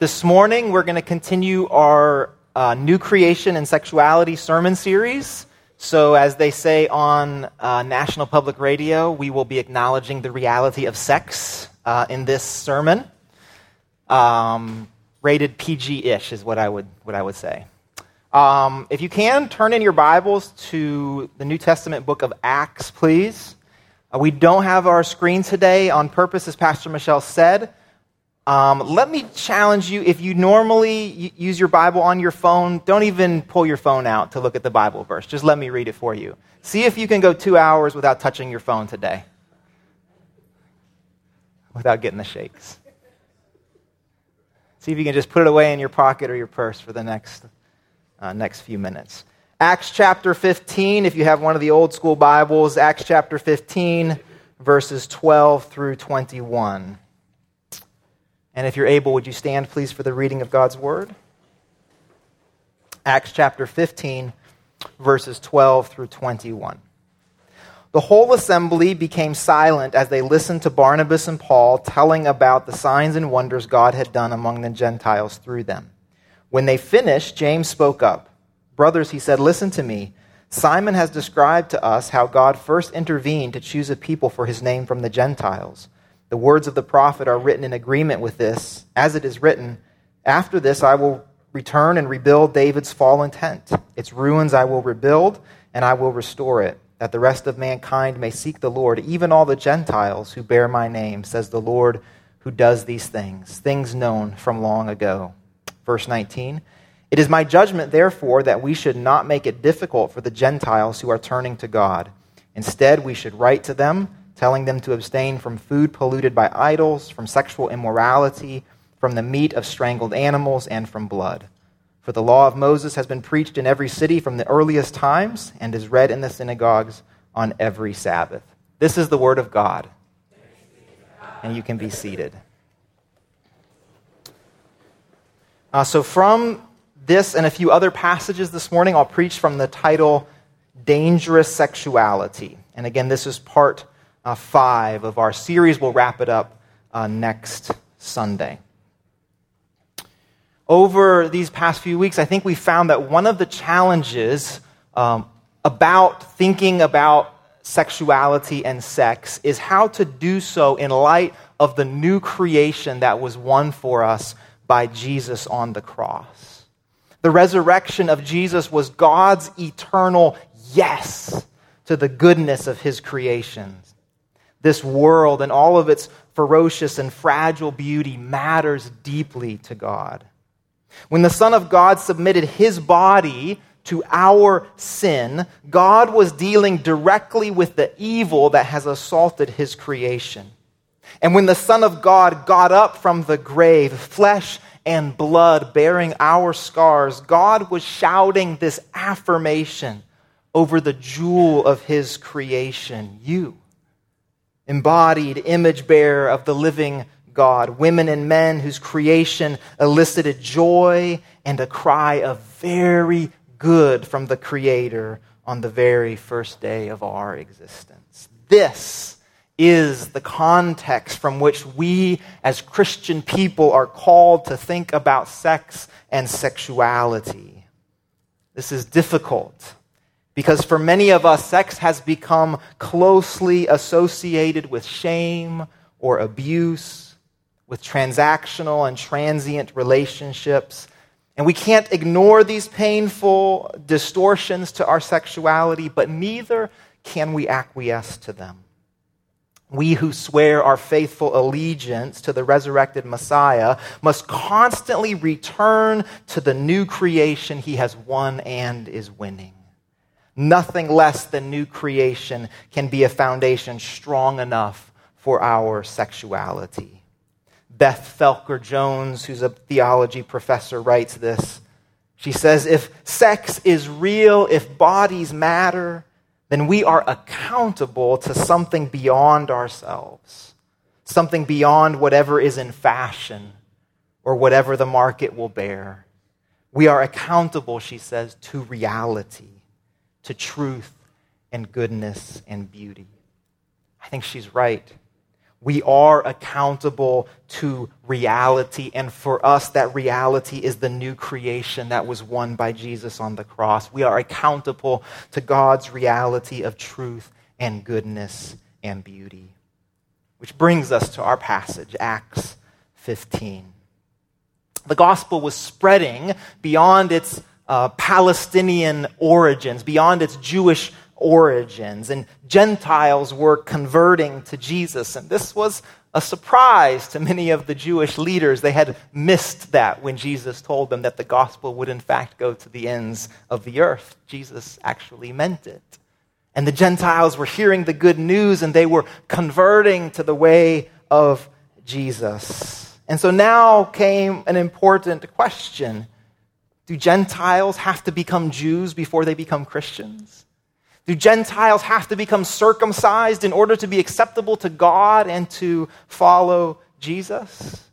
This morning, we're going to continue our uh, New Creation and Sexuality sermon series. So, as they say on uh, National Public Radio, we will be acknowledging the reality of sex uh, in this sermon. Um, rated PG ish is what I would, what I would say. Um, if you can, turn in your Bibles to the New Testament book of Acts, please. Uh, we don't have our screen today on purpose, as Pastor Michelle said. Um, let me challenge you if you normally use your Bible on your phone, don't even pull your phone out to look at the Bible verse. Just let me read it for you. See if you can go two hours without touching your phone today, without getting the shakes. See if you can just put it away in your pocket or your purse for the next, uh, next few minutes. Acts chapter 15, if you have one of the old school Bibles, Acts chapter 15, verses 12 through 21. And if you're able, would you stand, please, for the reading of God's word? Acts chapter 15, verses 12 through 21. The whole assembly became silent as they listened to Barnabas and Paul telling about the signs and wonders God had done among the Gentiles through them. When they finished, James spoke up. Brothers, he said, listen to me. Simon has described to us how God first intervened to choose a people for his name from the Gentiles. The words of the prophet are written in agreement with this, as it is written, After this I will return and rebuild David's fallen tent. Its ruins I will rebuild, and I will restore it, that the rest of mankind may seek the Lord, even all the Gentiles who bear my name, says the Lord who does these things, things known from long ago. Verse 19 It is my judgment, therefore, that we should not make it difficult for the Gentiles who are turning to God. Instead, we should write to them telling them to abstain from food polluted by idols, from sexual immorality, from the meat of strangled animals, and from blood. For the law of Moses has been preached in every city from the earliest times and is read in the synagogues on every Sabbath. This is the word of God. And you can be seated. Uh, so, from this and a few other passages this morning, I'll preach from the title Dangerous Sexuality. And again, this is part uh, five of our series. We'll wrap it up uh, next Sunday. Over these past few weeks, I think we found that one of the challenges um, about thinking about sexuality and sex is how to do so in light of the new creation that was won for us by Jesus on the cross. The resurrection of Jesus was God's eternal yes to the goodness of his creations this world and all of its ferocious and fragile beauty matters deeply to God. When the Son of God submitted his body to our sin, God was dealing directly with the evil that has assaulted his creation. And when the Son of God got up from the grave, flesh and blood bearing our scars, God was shouting this affirmation over the jewel of his creation you embodied image bearer of the living God, women and men whose creation elicited joy and a cry of very good from the Creator on the very first day of our existence. This is the context from which we as Christian people are called to think about sex and sexuality. This is difficult. Because for many of us, sex has become closely associated with shame or abuse, with transactional and transient relationships. And we can't ignore these painful distortions to our sexuality, but neither can we acquiesce to them. We who swear our faithful allegiance to the resurrected Messiah must constantly return to the new creation he has won and is winning. Nothing less than new creation can be a foundation strong enough for our sexuality. Beth Felker Jones, who's a theology professor, writes this. She says, If sex is real, if bodies matter, then we are accountable to something beyond ourselves, something beyond whatever is in fashion or whatever the market will bear. We are accountable, she says, to reality to truth and goodness and beauty. I think she's right. we are accountable to reality. And for us, that reality is the new creation that was won by Jesus on the cross. We are accountable to God's reality of truth and goodness and beauty. Which brings us to our passage, Acts 15. The gospel was spreading beyond its uh, Palestinian origins, beyond its Jewish origins, and Gentiles were converting to Jesus. And this was a surprise to many of the Jewish leaders. They had missed that when Jesus told them that the gospel would, in fact, go to the ends of the earth. Jesus actually meant it. And the Gentiles were hearing the good news and they were converting to the way of Jesus. And so now came an important question Do Gentiles have to become Jews before they become Christians? Do Gentiles have to become circumcised in order to be acceptable to God and to follow Jesus?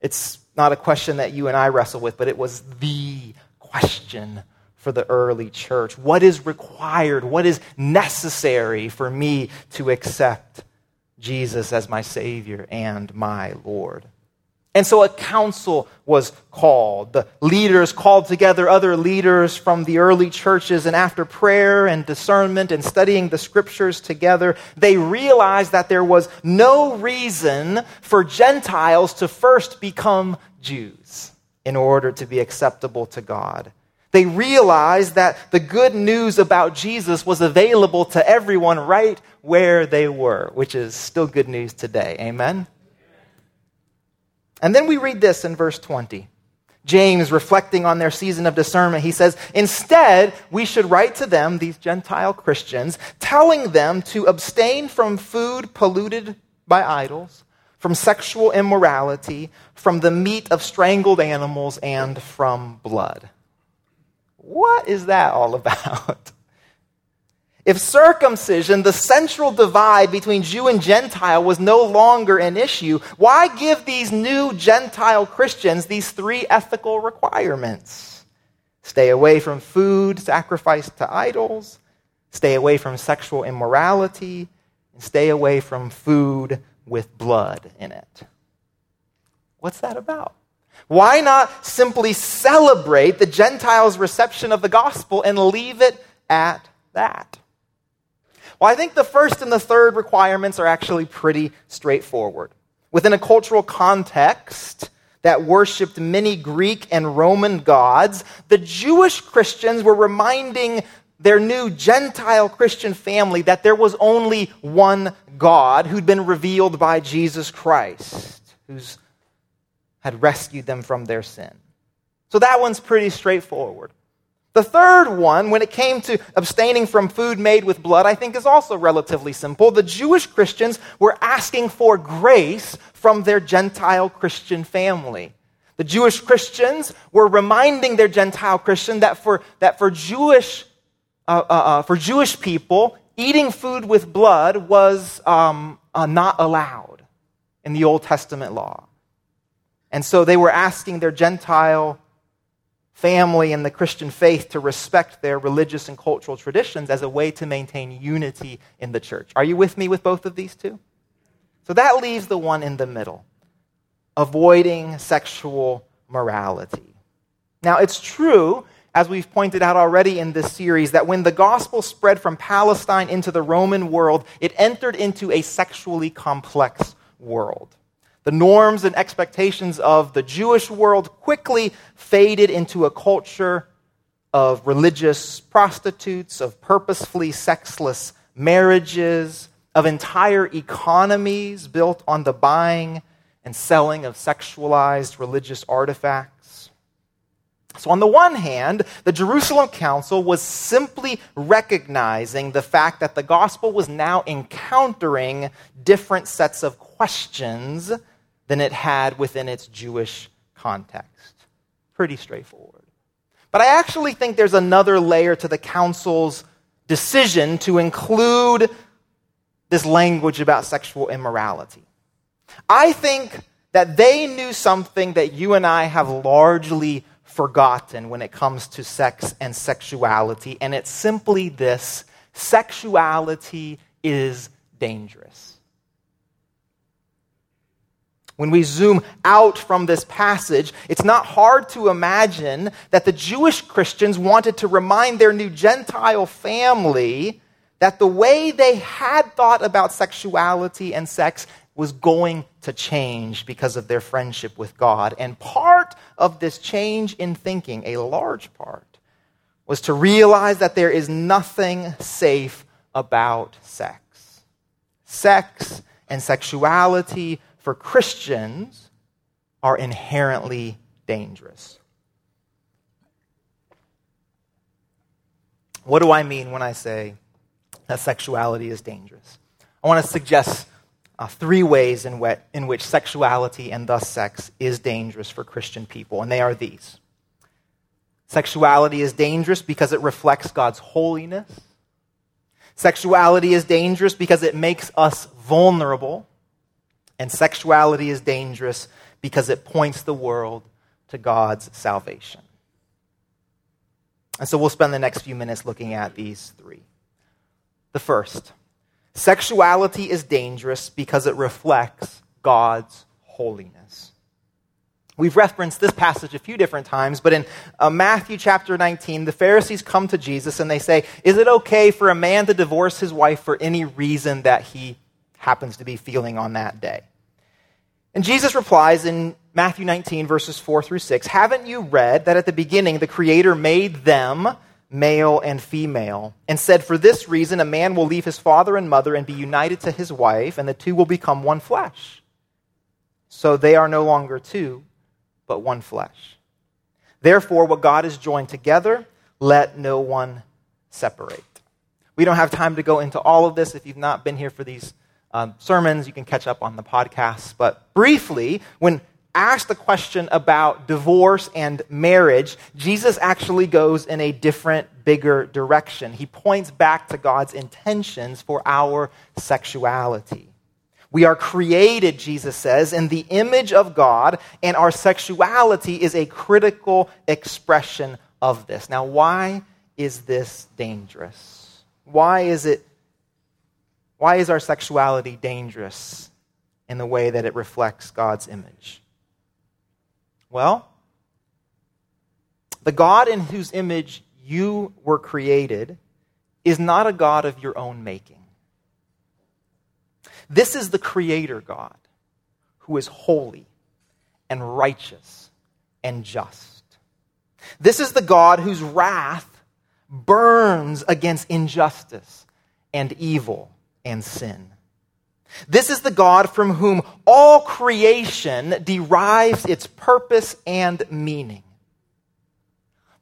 It's not a question that you and I wrestle with, but it was the question for the early church. What is required? What is necessary for me to accept Jesus as my Savior and my Lord? And so a council was called. The leaders called together other leaders from the early churches, and after prayer and discernment and studying the scriptures together, they realized that there was no reason for Gentiles to first become Jews in order to be acceptable to God. They realized that the good news about Jesus was available to everyone right where they were, which is still good news today. Amen? And then we read this in verse 20. James, reflecting on their season of discernment, he says, Instead, we should write to them, these Gentile Christians, telling them to abstain from food polluted by idols, from sexual immorality, from the meat of strangled animals, and from blood. What is that all about? If circumcision, the central divide between Jew and Gentile, was no longer an issue, why give these new Gentile Christians these three ethical requirements? Stay away from food sacrificed to idols, stay away from sexual immorality, and stay away from food with blood in it. What's that about? Why not simply celebrate the Gentiles' reception of the gospel and leave it at that? Well, I think the first and the third requirements are actually pretty straightforward. Within a cultural context that worshiped many Greek and Roman gods, the Jewish Christians were reminding their new Gentile Christian family that there was only one God who'd been revealed by Jesus Christ, who's had rescued them from their sin. So that one's pretty straightforward. The third one, when it came to abstaining from food made with blood, I think is also relatively simple. The Jewish Christians were asking for grace from their Gentile Christian family. The Jewish Christians were reminding their Gentile Christian that for, that for, Jewish, uh, uh, uh, for Jewish people, eating food with blood was um, uh, not allowed in the Old Testament law. And so they were asking their Gentile family and the Christian faith to respect their religious and cultural traditions as a way to maintain unity in the church. Are you with me with both of these two? So that leaves the one in the middle avoiding sexual morality. Now, it's true, as we've pointed out already in this series, that when the gospel spread from Palestine into the Roman world, it entered into a sexually complex world. The norms and expectations of the Jewish world quickly faded into a culture of religious prostitutes, of purposefully sexless marriages, of entire economies built on the buying and selling of sexualized religious artifacts. So, on the one hand, the Jerusalem Council was simply recognizing the fact that the gospel was now encountering different sets of questions than it had within its Jewish context. Pretty straightforward. But I actually think there's another layer to the council's decision to include this language about sexual immorality. I think that they knew something that you and I have largely forgotten when it comes to sex and sexuality, and it's simply this sexuality is dangerous. When we zoom out from this passage, it's not hard to imagine that the Jewish Christians wanted to remind their new Gentile family that the way they had thought about sexuality and sex was going to change because of their friendship with God. And part of this change in thinking, a large part, was to realize that there is nothing safe about sex. Sex and sexuality for Christians are inherently dangerous. What do I mean when I say that sexuality is dangerous? I want to suggest uh, three ways in, in which sexuality and thus sex is dangerous for Christian people, and they are these. Sexuality is dangerous because it reflects God's holiness. Sexuality is dangerous because it makes us vulnerable. And sexuality is dangerous because it points the world to God's salvation. And so we'll spend the next few minutes looking at these three. The first sexuality is dangerous because it reflects God's holiness. We've referenced this passage a few different times, but in uh, Matthew chapter 19, the Pharisees come to Jesus and they say, Is it okay for a man to divorce his wife for any reason that he happens to be feeling on that day? And Jesus replies in Matthew 19, verses 4 through 6 Haven't you read that at the beginning the Creator made them male and female, and said, For this reason a man will leave his father and mother and be united to his wife, and the two will become one flesh? So they are no longer two but one flesh. Therefore, what God has joined together, let no one separate. We don't have time to go into all of this. If you've not been here for these um, sermons, you can catch up on the podcast. But briefly, when asked the question about divorce and marriage, Jesus actually goes in a different, bigger direction. He points back to God's intentions for our sexuality. We are created, Jesus says, in the image of God, and our sexuality is a critical expression of this. Now, why is this dangerous? Why is it why is our sexuality dangerous in the way that it reflects God's image? Well, the God in whose image you were created is not a God of your own making. This is the Creator God who is holy and righteous and just. This is the God whose wrath burns against injustice and evil and sin. This is the God from whom all creation derives its purpose and meaning.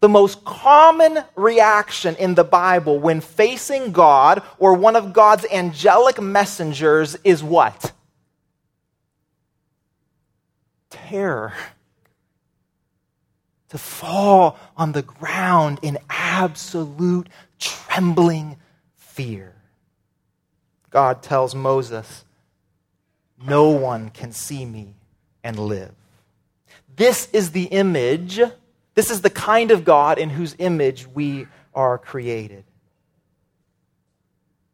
The most common reaction in the Bible when facing God or one of God's angelic messengers is what? Terror. To fall on the ground in absolute trembling fear. God tells Moses, No one can see me and live. This is the image this is the kind of God in whose image we are created.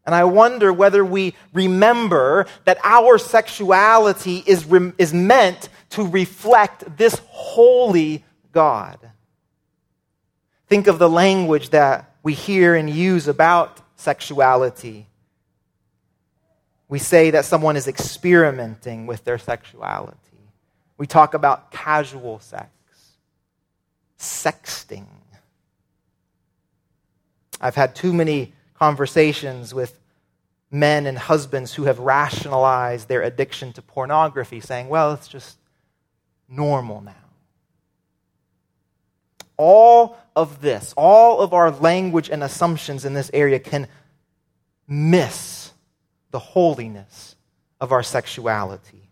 And I wonder whether we remember that our sexuality is, is meant to reflect this holy God. Think of the language that we hear and use about sexuality. We say that someone is experimenting with their sexuality. We talk about casual sex sexting. I've had too many conversations with men and husbands who have rationalized their addiction to pornography, saying, well, it's just normal now. All of this, all of our language and assumptions in this area can miss the holiness of our sexuality.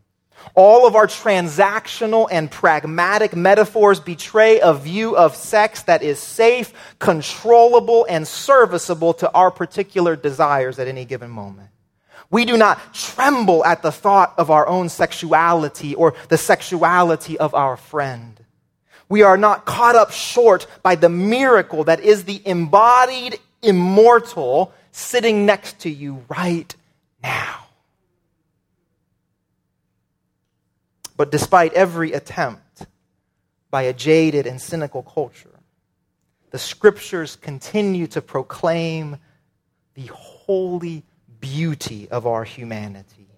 All of our transactional and pragmatic metaphors betray a view of sex that is safe, controllable, and serviceable to our particular desires at any given moment. We do not tremble at the thought of our own sexuality or the sexuality of our friend. We are not caught up short by the miracle that is the embodied immortal sitting next to you right now. But despite every attempt by a jaded and cynical culture, the scriptures continue to proclaim the holy beauty of our humanity.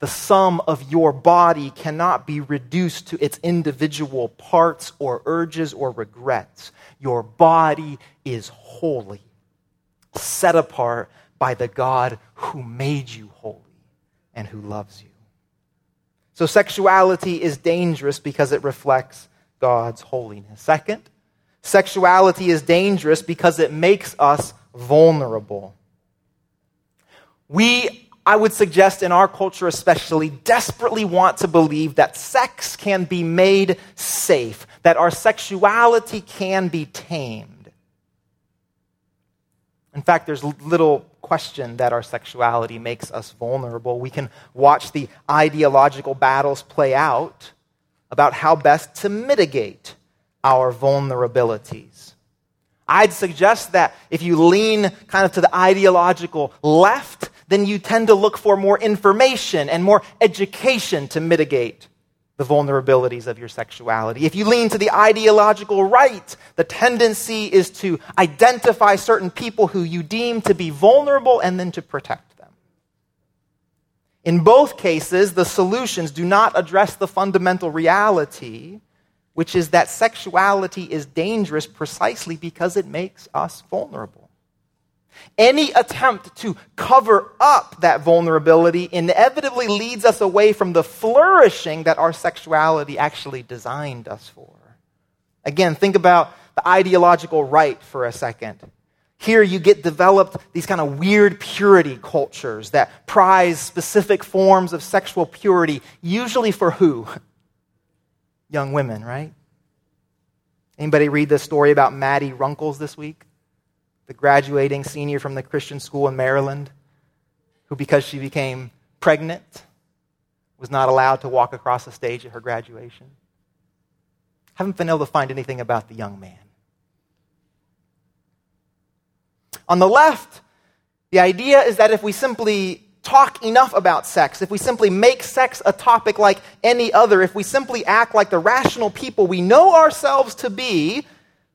The sum of your body cannot be reduced to its individual parts or urges or regrets. Your body is holy, set apart by the God who made you holy and who loves you. So, sexuality is dangerous because it reflects God's holiness. Second, sexuality is dangerous because it makes us vulnerable. We, I would suggest in our culture especially, desperately want to believe that sex can be made safe, that our sexuality can be tamed. In fact, there's little question that our sexuality makes us vulnerable. We can watch the ideological battles play out about how best to mitigate our vulnerabilities. I'd suggest that if you lean kind of to the ideological left, then you tend to look for more information and more education to mitigate the vulnerabilities of your sexuality. If you lean to the ideological right, the tendency is to identify certain people who you deem to be vulnerable and then to protect them. In both cases, the solutions do not address the fundamental reality which is that sexuality is dangerous precisely because it makes us vulnerable. Any attempt to cover up that vulnerability inevitably leads us away from the flourishing that our sexuality actually designed us for. Again, think about the ideological right for a second. Here you get developed these kind of weird purity cultures that prize specific forms of sexual purity, usually for who? young women, right? Anybody read the story about Maddie Runkles this week? The graduating senior from the Christian school in Maryland, who, because she became pregnant, was not allowed to walk across the stage at her graduation. Haven't been able to find anything about the young man. On the left, the idea is that if we simply talk enough about sex, if we simply make sex a topic like any other, if we simply act like the rational people we know ourselves to be,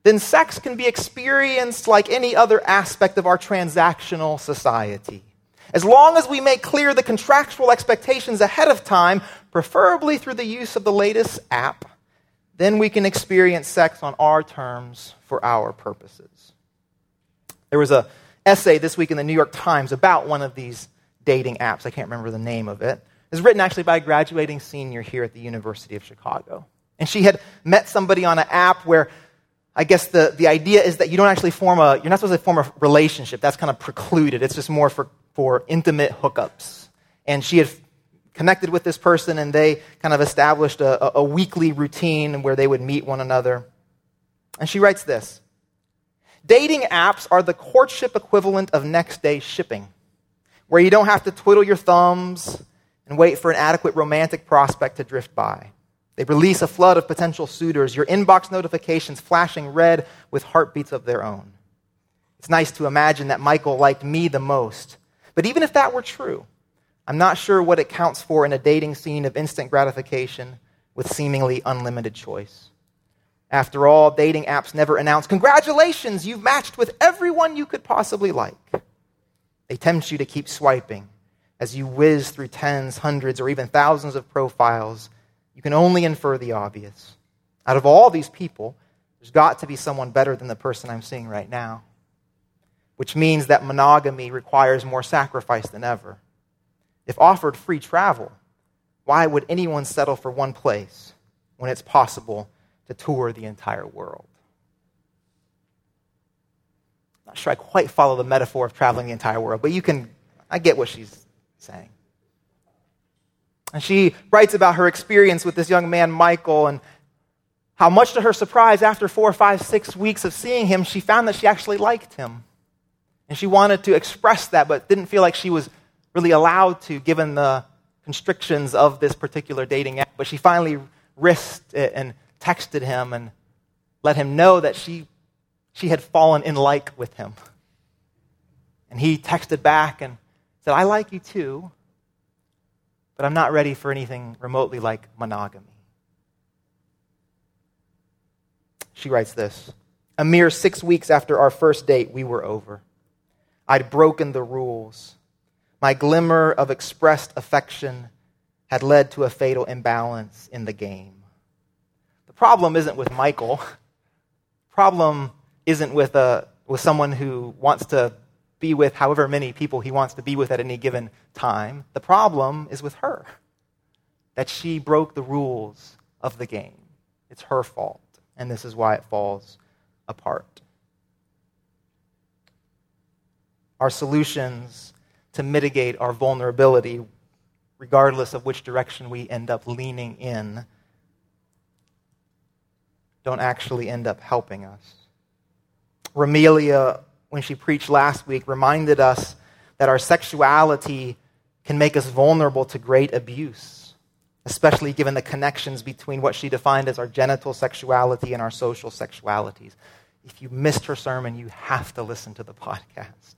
then sex can be experienced like any other aspect of our transactional society. As long as we make clear the contractual expectations ahead of time, preferably through the use of the latest app, then we can experience sex on our terms for our purposes. There was a essay this week in the New York Times about one of these dating apps. I can't remember the name of it. It's written actually by a graduating senior here at the University of Chicago. And she had met somebody on an app where I guess the, the idea is that you don't actually form a, you're not supposed to form a relationship. That's kind of precluded. It's just more for, for intimate hookups. And she had connected with this person and they kind of established a, a weekly routine where they would meet one another. And she writes this Dating apps are the courtship equivalent of next day shipping where you don't have to twiddle your thumbs and wait for an adequate romantic prospect to drift by. They release a flood of potential suitors, your inbox notifications flashing red with heartbeats of their own. It's nice to imagine that Michael liked me the most. But even if that were true, I'm not sure what it counts for in a dating scene of instant gratification with seemingly unlimited choice. After all, dating apps never announce, Congratulations, you've matched with everyone you could possibly like. They tempt you to keep swiping. As you whiz through tens, hundreds, or even thousands of profiles, you can only infer the obvious. Out of all these people, there's got to be someone better than the person I'm seeing right now. Which means that monogamy requires more sacrifice than ever. If offered free travel, why would anyone settle for one place when it's possible to tour the entire world? I'm not sure I quite follow the metaphor of traveling the entire world, but you can, I get what she's saying. And she writes about her experience with this young man, Michael, and how much to her surprise, after four, five, six weeks of seeing him, she found that she actually liked him. And she wanted to express that, but didn't feel like she was really allowed to, given the constrictions of this particular dating app. But she finally risked it and texted him and let him know that she she had fallen in like with him. And he texted back and said, I like you too, but I'm not ready for anything remotely like monogamy. She writes this A mere six weeks after our first date, we were over. I'd broken the rules. My glimmer of expressed affection had led to a fatal imbalance in the game. The problem isn't with Michael. The problem isn't with, a, uh, with someone who wants to be with however many people he wants to be with at any given time. The problem is with her, that she broke the rules of the game. It's her fault, and this is why it falls apart. Our solutions to mitigate our vulnerability, regardless of which direction we end up leaning in, don't actually end up helping us. Ramelia when she preached last week, reminded us that our sexuality can make us vulnerable to great abuse, especially given the connections between what she defined as our genital sexuality and our social sexualities. If you missed her sermon, you have to listen to the podcast.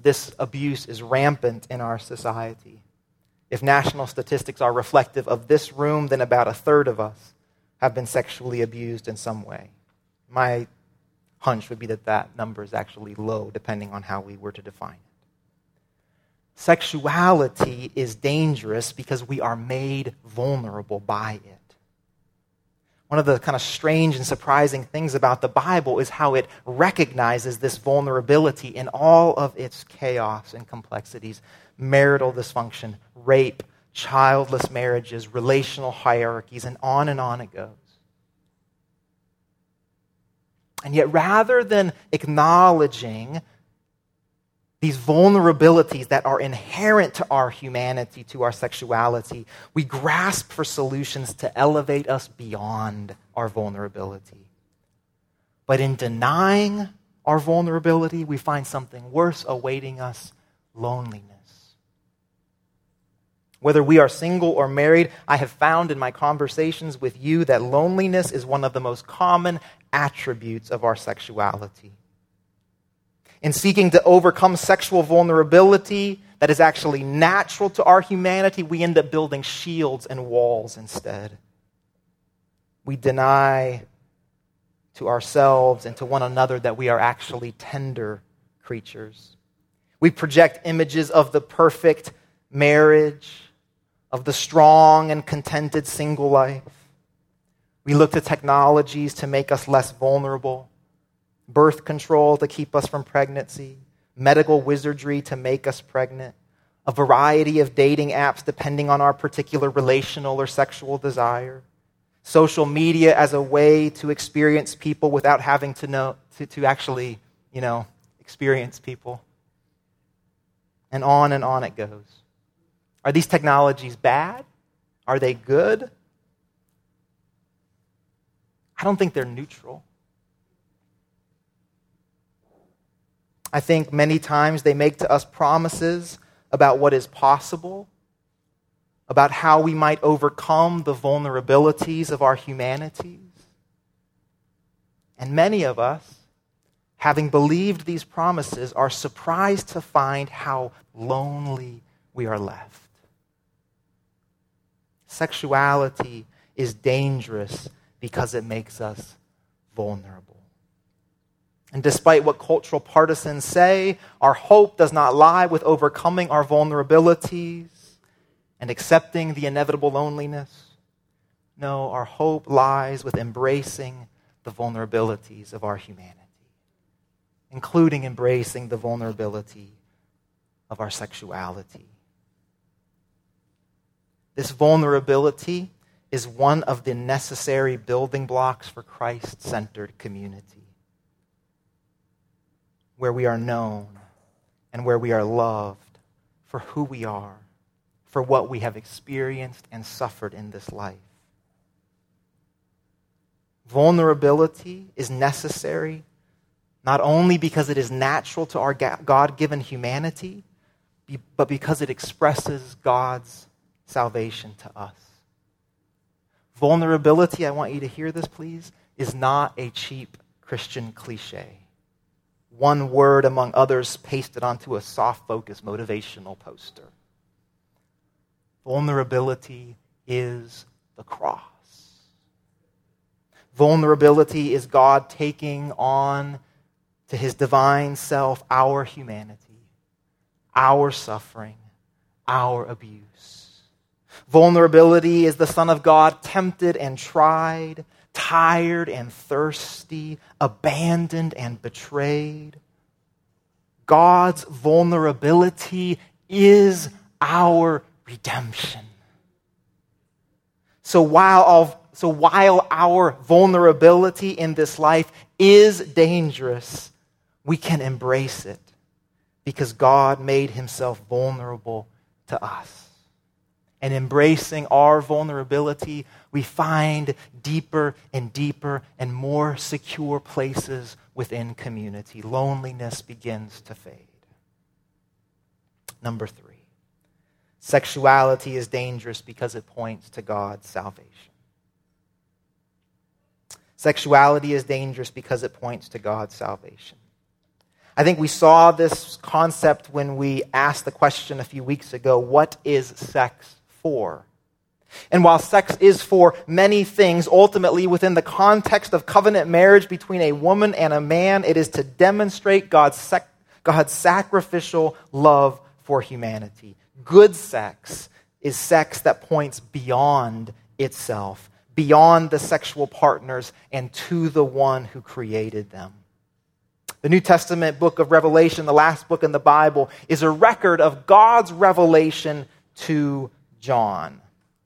This abuse is rampant in our society. If national statistics are reflective of this room, then about a third of us have been sexually abused in some way. My hunch would be that that number is actually low, depending on how we were to define it. Sexuality is dangerous because we are made vulnerable by it. One of the kind of strange and surprising things about the Bible is how it recognizes this vulnerability in all of its chaos and complexities marital dysfunction, rape, childless marriages, relational hierarchies, and on and on it goes. And yet, rather than acknowledging these vulnerabilities that are inherent to our humanity, to our sexuality, we grasp for solutions to elevate us beyond our vulnerability. But in denying our vulnerability, we find something worse awaiting us loneliness. Whether we are single or married, I have found in my conversations with you that loneliness is one of the most common attributes of our sexuality. In seeking to overcome sexual vulnerability that is actually natural to our humanity, we end up building shields and walls instead. We deny to ourselves and to one another that we are actually tender creatures. We project images of the perfect marriage of the strong and contented single life. We look to technologies to make us less vulnerable, birth control to keep us from pregnancy, medical wizardry to make us pregnant, a variety of dating apps depending on our particular relational or sexual desire, social media as a way to experience people without having to know to, to actually, you know, experience people. And on and on it goes. Are these technologies bad? Are they good? I don't think they're neutral. I think many times they make to us promises about what is possible, about how we might overcome the vulnerabilities of our humanities. And many of us, having believed these promises, are surprised to find how lonely we are left sexuality is dangerous because it makes us vulnerable. And despite what cultural partisans say, our hope does not lie with overcoming our vulnerabilities and accepting the inevitable loneliness. No, our hope lies with embracing the vulnerabilities of our humanity, including embracing the vulnerability of our sexuality. This vulnerability is one of the necessary building blocks for Christ centered community, where we are known and where we are loved for who we are, for what we have experienced and suffered in this life. Vulnerability is necessary not only because it is natural to our God given humanity, but because it expresses God's salvation to us. Vulnerability, I want you to hear this, please, is not a cheap Christian cliche. One word among others pasted onto a soft focus motivational poster. Vulnerability is the cross. Vulnerability is God taking on to his divine self our humanity, our suffering, our abuse. Vulnerability is the Son of God tempted and tried, tired and thirsty, abandoned and betrayed. God's vulnerability is our redemption. So while, so while our vulnerability in this life is dangerous, we can embrace it because God made himself vulnerable to us. And embracing our vulnerability, we find deeper and deeper and more secure places within community. Loneliness begins to fade. Number three sexuality is dangerous because it points to God's salvation. Sexuality is dangerous because it points to God's salvation. I think we saw this concept when we asked the question a few weeks ago what is sex for? And while sex is for many things, ultimately within the context of covenant marriage between a woman and a man, it is to demonstrate God's, sec- God's sacrificial love for humanity. Good sex is sex that points beyond itself beyond the sexual partners and to the one who created them. The New Testament book of Revelation, the last book in the Bible, is a record of God's revelation to John.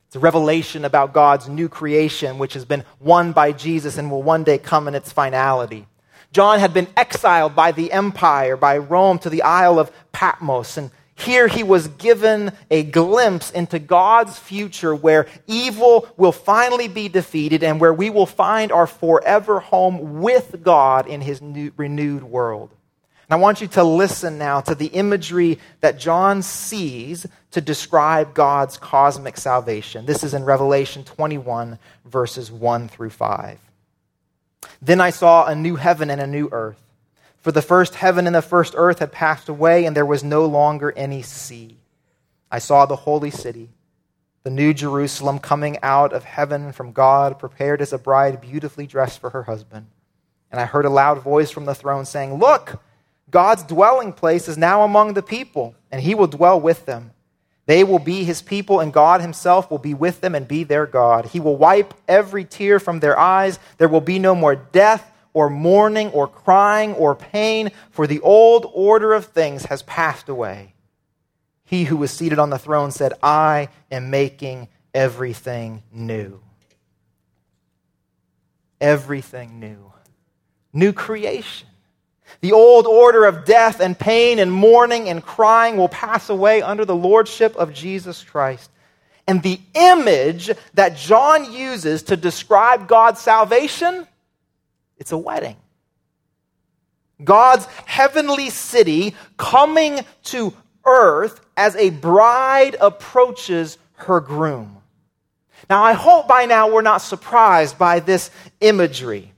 It's a revelation about God's new creation, which has been won by Jesus and will one day come in its finality. John had been exiled by the empire, by Rome, to the Isle of Patmos. And here he was given a glimpse into God's future where evil will finally be defeated and where we will find our forever home with God in his new, renewed world. And I want you to listen now to the imagery that John sees to describe God's cosmic salvation. This is in Revelation 21, verses 1 through 5. Then I saw a new heaven and a new earth. For the first heaven and the first earth had passed away, and there was no longer any sea. I saw the holy city, the new Jerusalem, coming out of heaven from God, prepared as a bride beautifully dressed for her husband. And I heard a loud voice from the throne saying, Look, God's dwelling place is now among the people, and he will dwell with them. They will be his people, and God himself will be with them and be their God. He will wipe every tear from their eyes. There will be no more death or mourning or crying or pain, for the old order of things has passed away. He who was seated on the throne said, I am making everything new. Everything new. New creation. The old order of death and pain and mourning and crying will pass away under the lordship of Jesus Christ. And the image that John uses to describe God's salvation it's a wedding. God's heavenly city coming to earth as a bride approaches her groom. Now, I hope by now we're not surprised by this imagery.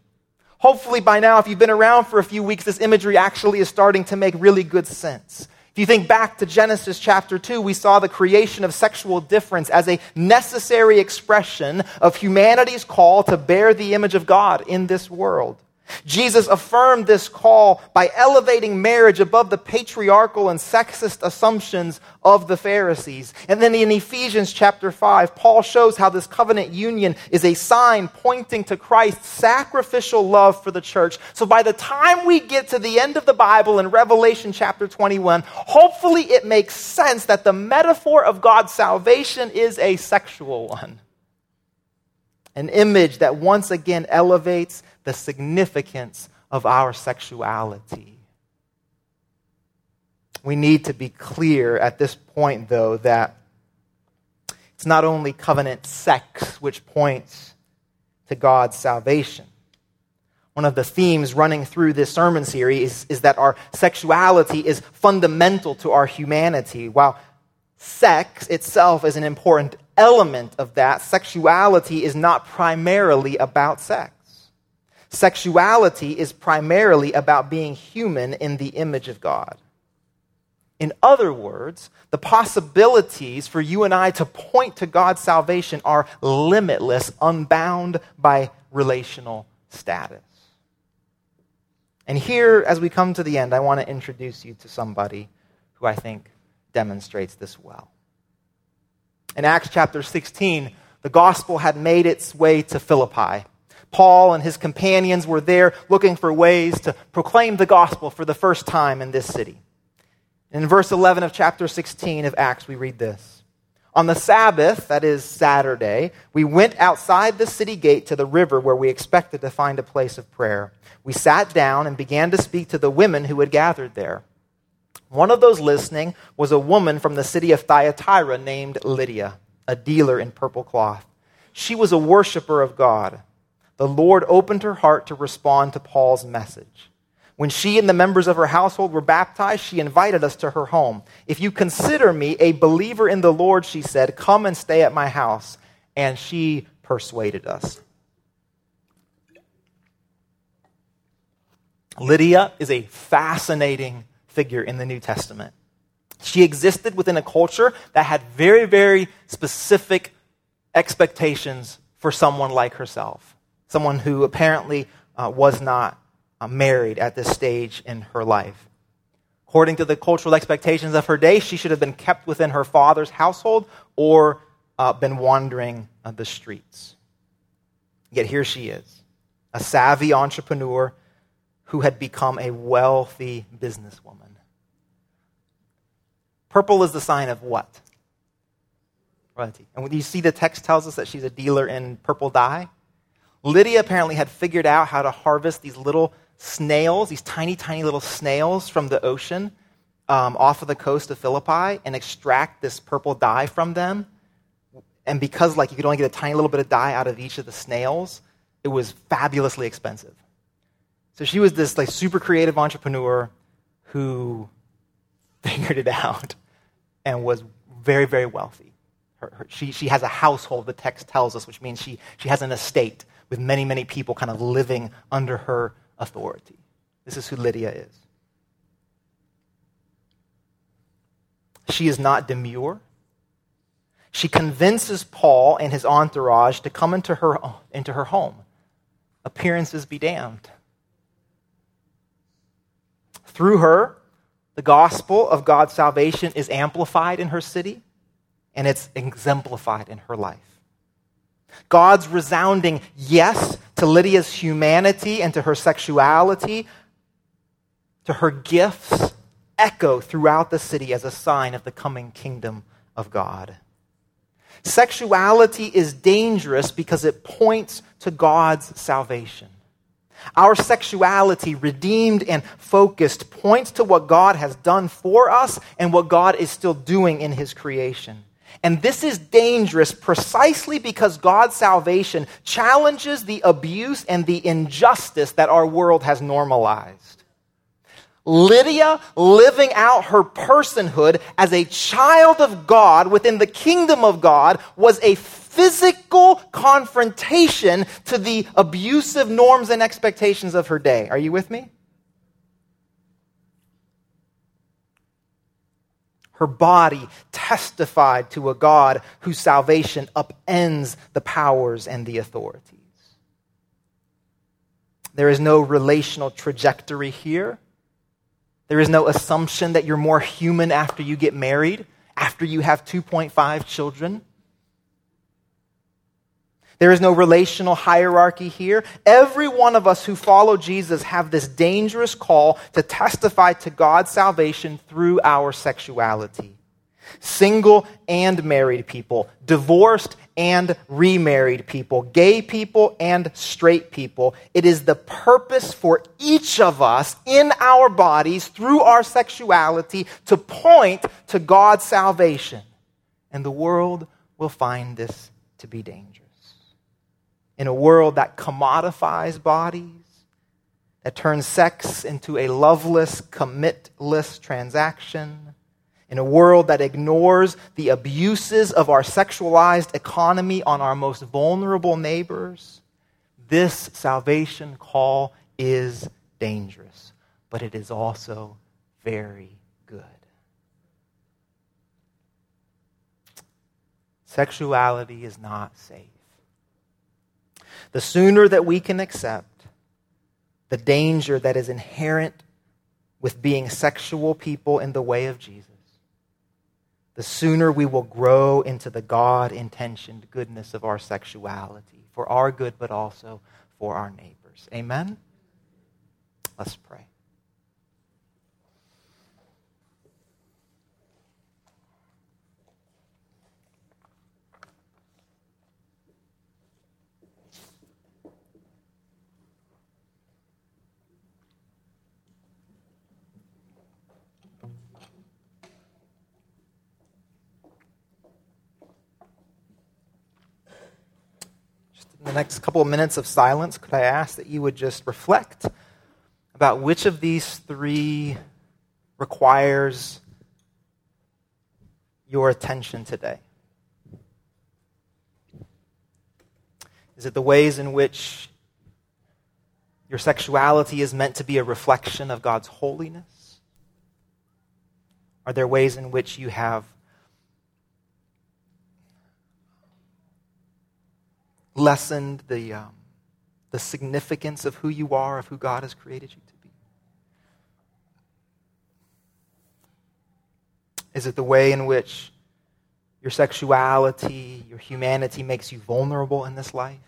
Hopefully, by now, if you've been around for a few weeks, this imagery actually is starting to make really good sense. If you think back to Genesis chapter 2, we saw the creation of sexual difference as a necessary expression of humanity's call to bear the image of God in this world. Jesus affirmed this call by elevating marriage above the patriarchal and sexist assumptions of the Pharisees. And then in Ephesians chapter 5, Paul shows how this covenant union is a sign pointing to Christ's sacrificial love for the church. So by the time we get to the end of the Bible in Revelation chapter 21, hopefully it makes sense that the metaphor of God's salvation is a sexual one. An image that once again elevates the significance of our sexuality. We need to be clear at this point, though, that it's not only covenant sex which points to God's salvation. One of the themes running through this sermon series is, is that our sexuality is fundamental to our humanity. While sex itself is an important element of that, sexuality is not primarily about sex. Sexuality is primarily about being human in the image of God. In other words, the possibilities for you and I to point to God's salvation are limitless, unbound by relational status. And here, as we come to the end, I want to introduce you to somebody who I think demonstrates this well. In Acts chapter 16, the gospel had made its way to Philippi. Paul and his companions were there looking for ways to proclaim the gospel for the first time in this city. In verse 11 of chapter 16 of Acts, we read this On the Sabbath, that is Saturday, we went outside the city gate to the river where we expected to find a place of prayer. We sat down and began to speak to the women who had gathered there. One of those listening was a woman from the city of Thyatira named Lydia, a dealer in purple cloth. She was a worshiper of God. The Lord opened her heart to respond to Paul's message. When she and the members of her household were baptized, she invited us to her home. If you consider me a believer in the Lord, she said, come and stay at my house. And she persuaded us. Lydia is a fascinating figure in the New Testament. She existed within a culture that had very, very specific expectations for someone like herself, someone who apparently uh, was not uh, married at this stage in her life. According to the cultural expectations of her day, she should have been kept within her father's household or uh, been wandering uh, the streets. Yet here she is, a savvy entrepreneur who had become a wealthy businesswoman. Purple is the sign of what? Royalty. And when you see the text tells us that she's a dealer in purple dye, Lydia apparently had figured out how to harvest these little snails, these tiny, tiny little snails from the ocean um, off of the coast of Philippi and extract this purple dye from them. And because like you could only get a tiny little bit of dye out of each of the snails, it was fabulously expensive. So she was this like super creative entrepreneur who figured it out and was very, very wealthy. Her, her, she, she has a household, the text tells us, which means she, she has an estate with many, many people kind of living under her authority. This is who Lydia is. She is not demure. She convinces Paul and his entourage to come into her, into her home. Appearances be damned. Through her, the gospel of God's salvation is amplified in her city and it's exemplified in her life. God's resounding yes to Lydia's humanity and to her sexuality, to her gifts, echo throughout the city as a sign of the coming kingdom of God. Sexuality is dangerous because it points to God's salvation. Our sexuality, redeemed and focused, points to what God has done for us and what God is still doing in His creation. And this is dangerous precisely because God's salvation challenges the abuse and the injustice that our world has normalized. Lydia living out her personhood as a child of God within the kingdom of God was a physical confrontation to the abusive norms and expectations of her day. Are you with me? Her body testified to a God whose salvation upends the powers and the authorities. There is no relational trajectory here. There is no assumption that you're more human after you get married, after you have 2.5 children. There is no relational hierarchy here. Every one of us who follow Jesus have this dangerous call to testify to God's salvation through our sexuality. Single and married people, divorced and remarried people, gay people and straight people. It is the purpose for each of us in our bodies through our sexuality to point to God's salvation. And the world will find this to be dangerous in a world that commodifies bodies, that turns sex into a loveless, commitless transaction, in a world that ignores the abuses of our sexualized economy on our most vulnerable neighbors, this salvation call is dangerous, but it is also very good. Sexuality is not safe. The sooner that we can accept the danger that is inherent with being sexual people in the way of Jesus, the sooner we will grow into the God intentioned goodness of our sexuality for our good, but also for our neighbors. Amen? Let's pray. The next couple of minutes of silence, could I ask that you would just reflect about which of these three requires your attention today? Is it the ways in which your sexuality is meant to be a reflection of God's holiness? Are there ways in which you have lessened the, um, the significance of who you are, of who God has created you to be? Is it the way in which your sexuality, your humanity makes you vulnerable in this life?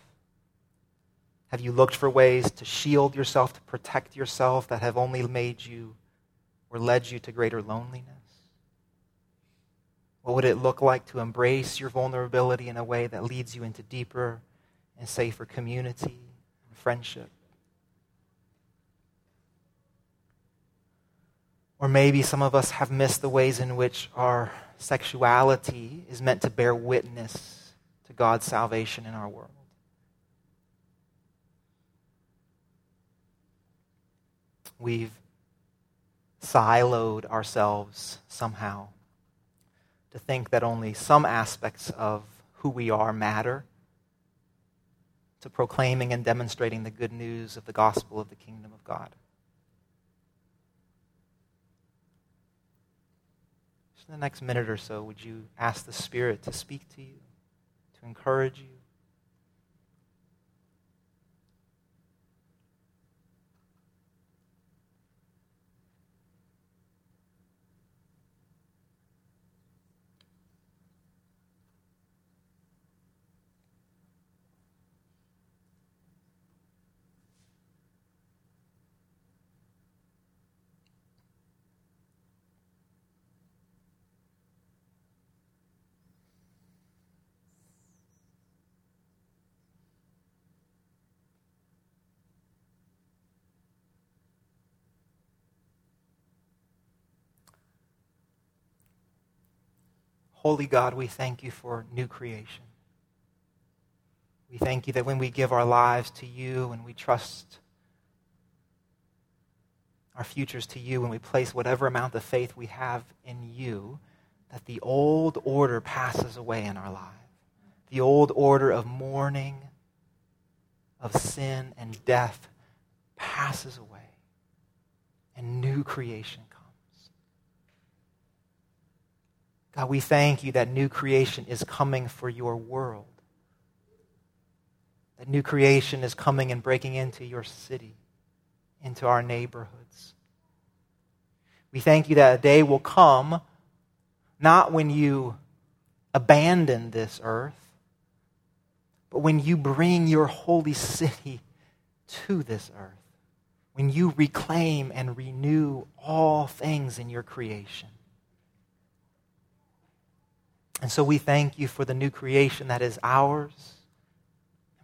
Have you looked for ways to shield yourself, to protect yourself that have only made you or led you to greater loneliness? What would it look like to embrace your vulnerability in a way that leads you into deeper and safer community and friendship. Or maybe some of us have missed the ways in which our sexuality is meant to bear witness to God's salvation in our world. We've siloed ourselves somehow to think that only some aspects of who we are matter to proclaiming and demonstrating the good news of the gospel of the kingdom of God. Just in the next minute or so, would you ask the Spirit to speak to you, to encourage you? Holy God, we thank you for new creation. We thank you that when we give our lives to you and we trust our futures to you and we place whatever amount of faith we have in you, that the old order passes away in our lives. The old order of mourning, of sin and death passes away, and new creation God, we thank you that new creation is coming for your world. That new creation is coming and breaking into your city, into our neighborhoods. We thank you that a day will come, not when you abandon this earth, but when you bring your holy city to this earth, when you reclaim and renew all things in your creation. And so we thank you for the new creation that is ours.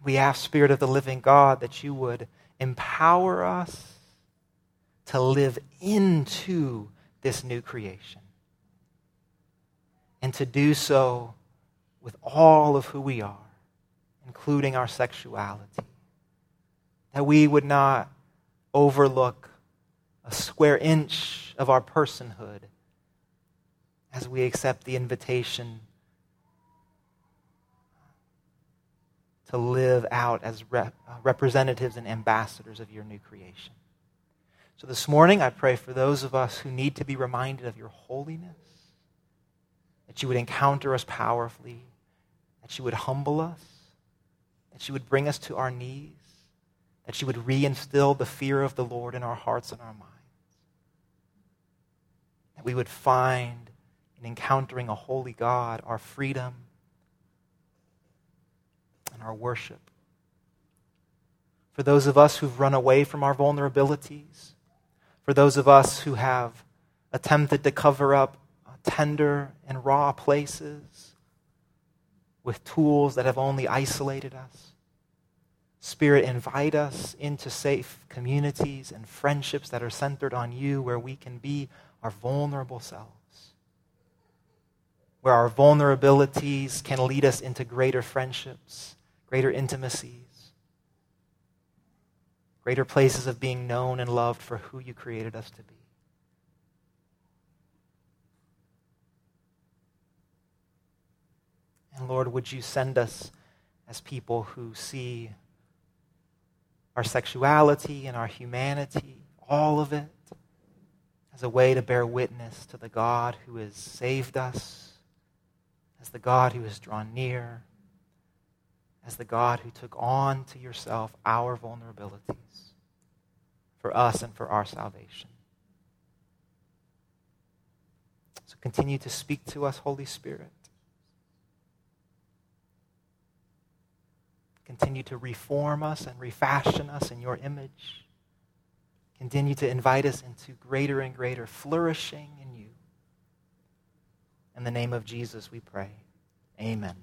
We ask, Spirit of the living God, that you would empower us to live into this new creation and to do so with all of who we are, including our sexuality. That we would not overlook a square inch of our personhood as we accept the invitation to live out as rep- uh, representatives and ambassadors of your new creation. So this morning, I pray for those of us who need to be reminded of your holiness, that you would encounter us powerfully, that you would humble us, that you would bring us to our knees, that you would reinstill the fear of the Lord in our hearts and our minds, that we would find in encountering a holy God our freedom and our worship. For those of us who've run away from our vulnerabilities, for those of us who have attempted to cover up tender and raw places with tools that have only isolated us. Spirit, invite us into safe communities and friendships that are centered on you, where we can be our vulnerable selves, where our vulnerabilities can lead us into greater friendships, greater intimacies, greater places of being known and loved for who you created us to be. And Lord, would you send us as people who see our sexuality and our humanity, all of it, as a way to bear witness to the God who has saved us, as the God who has drawn near, as the God who took on to yourself our vulnerabilities for us and for our salvation. So continue to speak to us, Holy Spirit. Continue to reform us and refashion us in your image. Continue to invite us into greater and greater flourishing in you. In the name of Jesus, we pray. Amen.